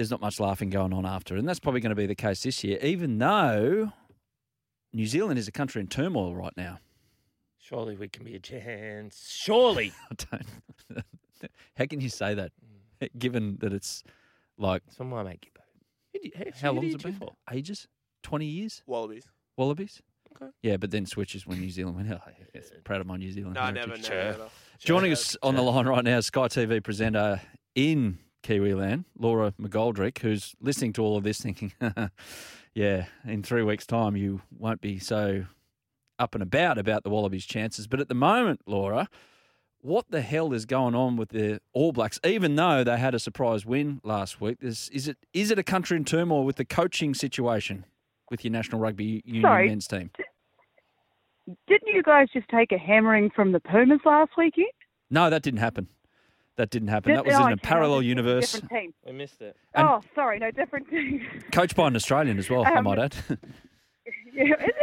there's not much laughing going on after, and that's probably going to be the case this year. Even though New Zealand is a country in turmoil right now. Surely we can be a chance. Surely. I don't. How can you say that, mm. given that it's like That's what my mate Gibbo. Who do you- how who long has it been? for? Ages, twenty years. Wallabies. Wallabies. Okay. Yeah, but then switches when New Zealand went. Oh, yes, proud of my New Zealand. No, heritage. never, never, never. Joining us on the line right now, Sky TV presenter in Kiwiland, Laura McGoldrick, who's listening to all of this thinking, yeah, in three weeks' time, you won't be so up and about about the Wallabies' chances. But at the moment, Laura, what the hell is going on with the All Blacks? Even though they had a surprise win last week, is, is it is it a country in turmoil with the coaching situation with your National Rugby Union Sorry. men's team? Didn't you guys just take a hammering from the Pumas last weekend? No, that didn't happen. That didn't happen. Did- that was oh, in a okay, parallel universe. Different team. We missed it. And- oh, sorry, no different team. Coached by an Australian as well, I Um, might add. yeah, is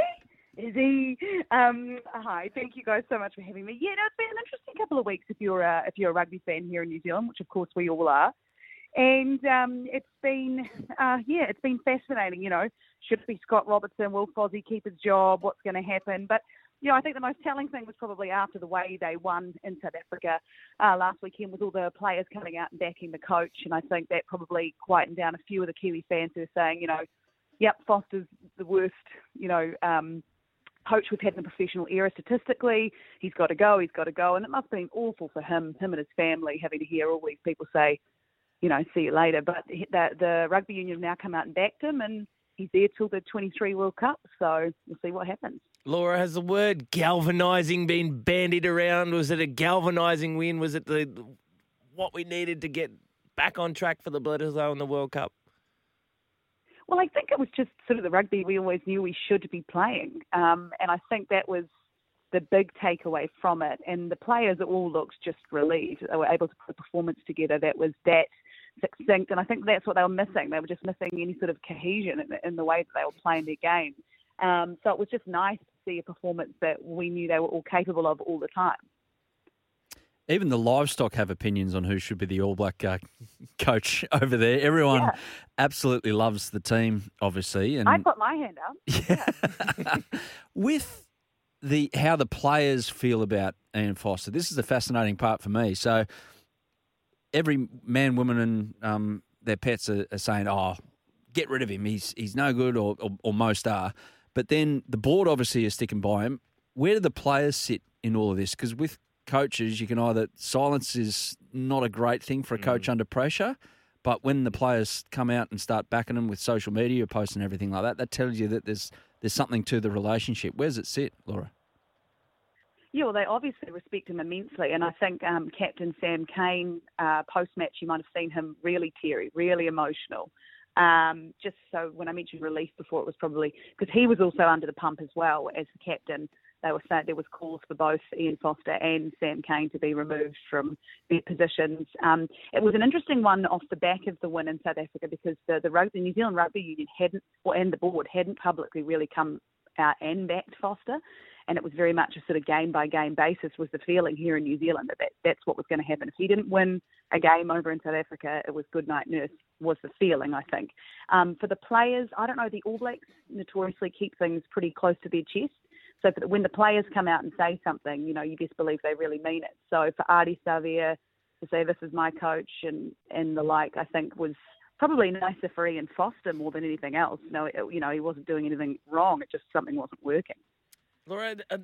he? Is he? Um, hi, thank you guys so much for having me. Yeah, no, it's been an interesting couple of weeks if you're a, if you're a rugby fan here in New Zealand, which of course we all are. And um, it's been, uh, yeah, it's been fascinating. You know, should it be Scott Robertson? Will Fozzie keep his job? What's going to happen? But know, I think the most telling thing was probably after the way they won in South Africa uh, last weekend with all the players coming out and backing the coach. And I think that probably quietened down a few of the Kiwi fans who are saying, you know, yep, Foster's the worst, you know, um, coach we've had in the professional era statistically. He's got to go, he's got to go. And it must have been awful for him, him and his family, having to hear all these people say, you know, see you later. But the, the rugby union have now come out and backed him, and he's there till the 23 World Cup. So we'll see what happens. Laura, has the word galvanising been bandied around? Was it a galvanising win? Was it the what we needed to get back on track for the Bledisloe in the World Cup? Well, I think it was just sort of the rugby we always knew we should be playing. Um, and I think that was the big takeaway from it. And the players all looked just relieved. They were able to put a performance together that was that succinct. And I think that's what they were missing. They were just missing any sort of cohesion in, in the way that they were playing their game. Um, so it was just nice to see a performance that we knew they were all capable of all the time. Even the livestock have opinions on who should be the All Black uh, coach over there. Everyone Yeah. absolutely loves the team, obviously, and I put my hand up. Yeah, with the how the players feel about Ian Foster. This is the fascinating part for me. So every man, woman, and um, their pets are, are saying, "Oh, get rid of him. He's he's no good," or, or or most are. But then the board obviously is sticking by him. Where do the players sit in all of this? Because with coaches, you can either silence is not a great thing for a coach under pressure. But when the players come out and start backing them with social media posts and everything like that, that tells you that there's there's something to the relationship. Where does it sit, Laura? Yeah, well, they obviously respect him immensely, and I think um, Captain Sam Cane, uh, post match, you might have seen him really teary, really emotional. Um, just so when I mentioned relief before, it was probably because he was also under the pump as well as the captain. They were saying there was calls for both Ian Foster and Sam Cane to be removed from their positions. Um, it was an interesting one off the back of the win in South Africa because the, the rugby, New Zealand Rugby Union hadn't, and the board hadn't publicly really come out and backed Foster and it was very much a sort of game by game basis was the feeling here in New Zealand that, that that's what was going to happen. If he didn't win a game over in South Africa, it was good night nurse was the feeling I think. Um, for the players, I don't know. The All Blacks notoriously keep things pretty close to their chest. So for the, when the players come out and say something, you know, you best believe they really mean it. So for Ardie Savea to say this is my coach and and the like, I think was probably nicer for Ian Foster more than anything else. No, it, you know, he wasn't doing anything wrong. It just something wasn't working. Laura, uh,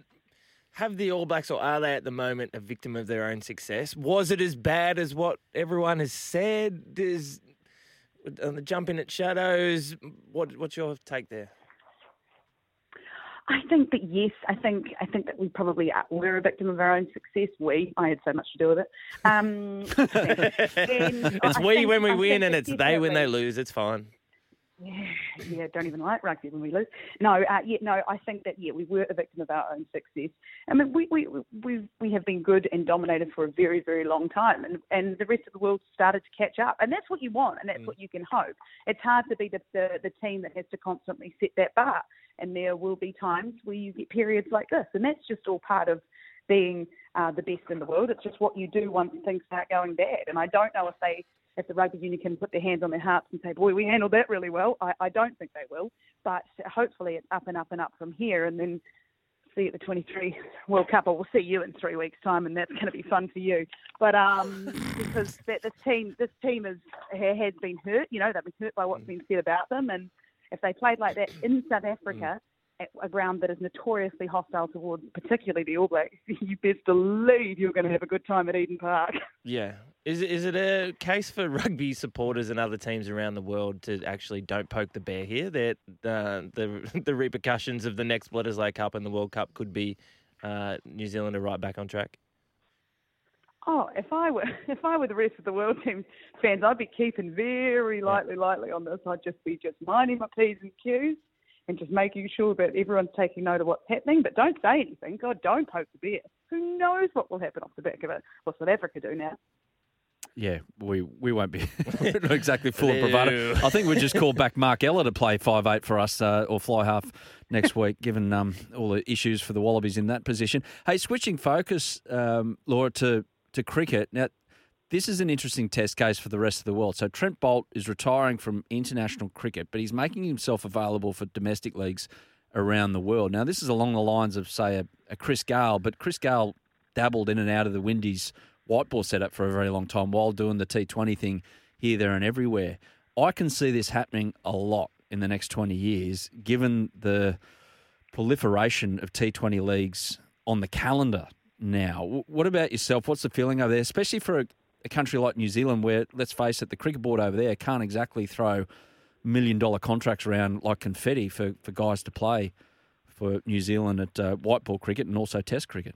Have the All Blacks, or are they at the moment a victim of their own success? Was it as bad as what everyone has said? Is on the jump in at shadows? What what's your take there? I think that yes, I think I think that we probably are, we're a victim of our own success. We, I had so much to do with it. Um, it's we think, when we I win, and it's they when they lose. It's fine. Yeah, yeah, don't even like rugby when we lose. No, uh, yeah, no, I think that yeah, we were a victim of our own success. I mean, we we we we have been good and dominated for a very very long time, and and the rest of the world started to catch up, and that's what you want, and that's what you can hope. It's hard to be the, the the team that has to constantly set that bar, and there will be times where you get periods like this, and that's just all part of being uh, the best in the world. It's just what you do once things start going bad, and I don't know if they if the rugby union can put their hands on their hearts and say, boy, we handled that really well. I, I don't think they will, but hopefully it's up and up and up from here and then see you at the 23 World Cup or we'll see you in three weeks time and that's going to be fun for you. But um, because that, this team, this team is, has been hurt, you know, they've been hurt by what's been said about them and if they played like that in South Africa, at a ground that is notoriously hostile towards particularly the All Blacks, you best believe you're going to have a good time at Eden Park. Yeah. Is it, is it a case for rugby supporters and other teams around the world to actually don't poke the bear here? That uh, the the repercussions of the next Bledisloe Cup and the World Cup could be uh, New Zealand are right back on track. Oh, if I were if I were the rest of the world team fans, I'd be keeping very lightly, lightly on this. I'd just be just minding my p's and q's and just making sure that everyone's taking note of what's happening. But don't say anything. God, don't poke the bear. Who knows what will happen off the back of it? What's South Africa do now? Yeah, we we won't be not exactly full of bravado. I think we just called back Mark Ella to play five eight for us uh, or fly half next week, given um, all the issues for the Wallabies in that position. Hey, switching focus, um, Laura, to to cricket. Now, this is an interesting test case for the rest of the world. So Trent Boult is retiring from international cricket, but he's making himself available for domestic leagues around the world. Now, this is along the lines of, say, a, a Chris Gayle, but Chris Gayle dabbled in and out of the Windies white ball setup for a very long time while doing the T20 thing here, there, and everywhere. I can see this happening a lot in the next 20 years, given the proliferation of T20 leagues on the calendar now. What about yourself? What's the feeling over there, especially for a, a country like New Zealand, where, let's face it, the cricket board over there can't exactly throw million dollar contracts around like confetti for, for guys to play for New Zealand at uh, white ball cricket and also Test cricket?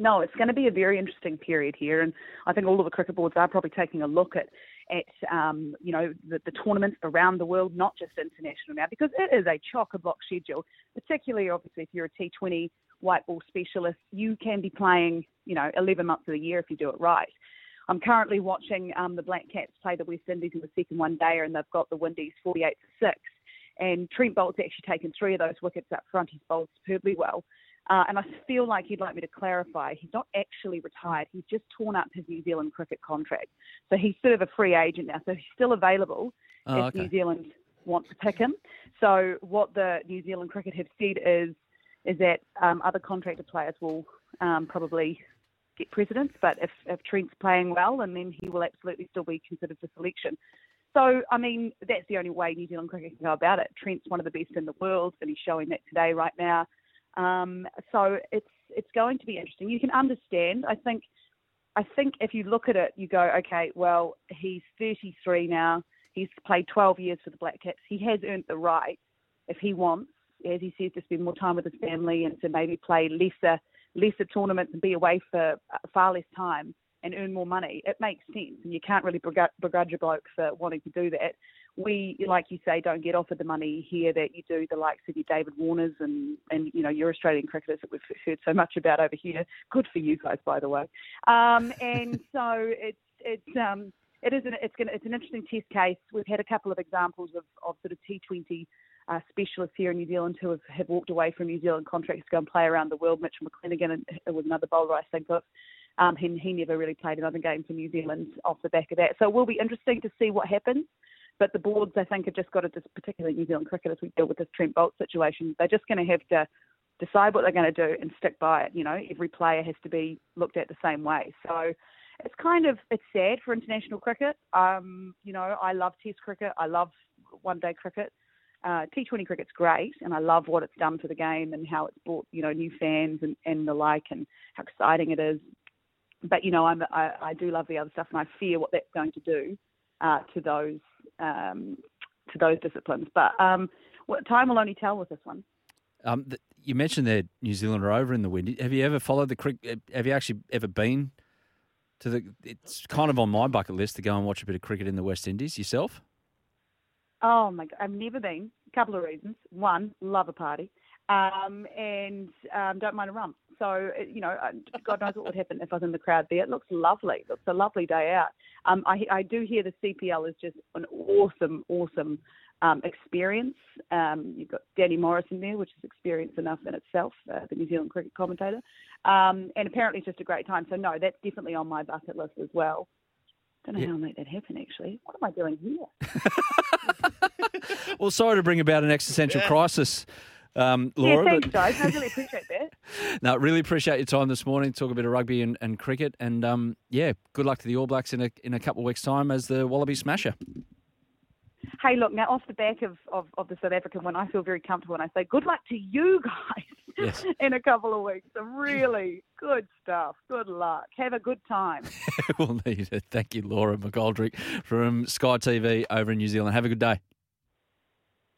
No, it's going to be a very interesting period here, and I think all of the cricket boards are probably taking a look at at um, you know the, the tournaments around the world, not just international now, because it is a chock a block schedule. Particularly, obviously, if you're a T20 white ball specialist, you can be playing you know 11 months of the year if you do it right. I'm currently watching um, the Black Caps play the West Indies in the second one day, and they've got the Windies 48 to six. And Trent Boult's actually taken three of those wickets up front. He's bowled superbly well. Uh, and I feel like he'd like me to clarify, he's not actually retired. He's just torn up his New Zealand cricket contract. So he's sort of a free agent now. So he's still available Oh, if okay. New Zealand want to pick him. So what the New Zealand cricket have said is is that um, other contracted players will um, probably get precedence. But if, if Trent's playing well, and then he will absolutely still be considered for selection. So, I mean, that's the only way New Zealand cricket can go about it. Trent's one of the best in the world, and he's showing that today, right now. Um, so it's it's going to be interesting. You can understand. I think I think if you look at it, you go, okay, well, he's 33 now. He's played 12 years for the Black Caps. He has earned the right, if he wants, as he says, to spend more time with his family and to maybe play lesser lesser tournaments and be away for uh, far less time and earn more money. It makes sense, and you can't really begrudge, begrudge a bloke for wanting to do that. We, like you say, don't get offered the money here that you do the likes of your David Warners and and you know your Australian cricketers that we've heard so much about over here. Good for you guys, by the way. Um, and so it's it's um, it is an, it's going it's an interesting test case. We've had a couple of examples of, of sort of T20 uh, specialists here in New Zealand who have, have walked away from New Zealand contracts to go and play around the world. Mitchell McClenaghan and- uh, was another bowler I think of. Um, he, he never really played another game for New Zealand off the back of that. So it will be interesting to see what happens. But the boards, I think, have just got to, just, particularly New Zealand cricket, as we deal with this Trent Boult situation, they're just going to have to decide what they're going to do and stick by it. You know, every player has to be looked at the same way. So it's kind of it's sad for international cricket. Um, you know, I love Test cricket. I love one day cricket. Uh, T20 cricket's great, and I love what it's done for the game and how it's brought you know new fans and, and the like, and how exciting it is. But you know, I'm, I, I do love the other stuff, and I fear what that's going to do uh, to those um, to those disciplines. But um, what, time will only tell with this one. Um, the, you mentioned that New Zealand are over in the wind. Have you ever followed the cricket? Have you actually ever been to the? It's kind of on my bucket list to go and watch a bit of cricket in the West Indies yourself. Oh my god, I've never been. A couple of reasons. One, love a party, um, and um, don't mind a rum. So you know, God knows what would happen if I was in the crowd there. It looks lovely. It looks a lovely day out. Um, I, I do hear the CPL is just an awesome, awesome um, experience. Um, you've got Danny Morrison there, which is experience enough in itself, uh, the New Zealand cricket commentator. Um, and apparently it's just a great time. So no, that's definitely on my bucket list as well. Don't know yeah. how I'll make that happen. Actually, what am I doing here? well, sorry to bring about an existential yeah. crisis. Um, Laura, yeah, thanks, guys. I really appreciate that. no, really appreciate your time this morning. Talk a bit of rugby and, and cricket, and um, yeah, good luck to the All Blacks in a in a couple of weeks' time as the Wallaby Smasher. Hey, look, now off the back of, of, of, the South African one, I feel very comfortable and I say good luck to you guys yes. in a couple of weeks. Some really good stuff. Good luck. Have a good time. we'll need it. Thank you, Laura McGoldrick from Sky TV over in New Zealand. Have a good day.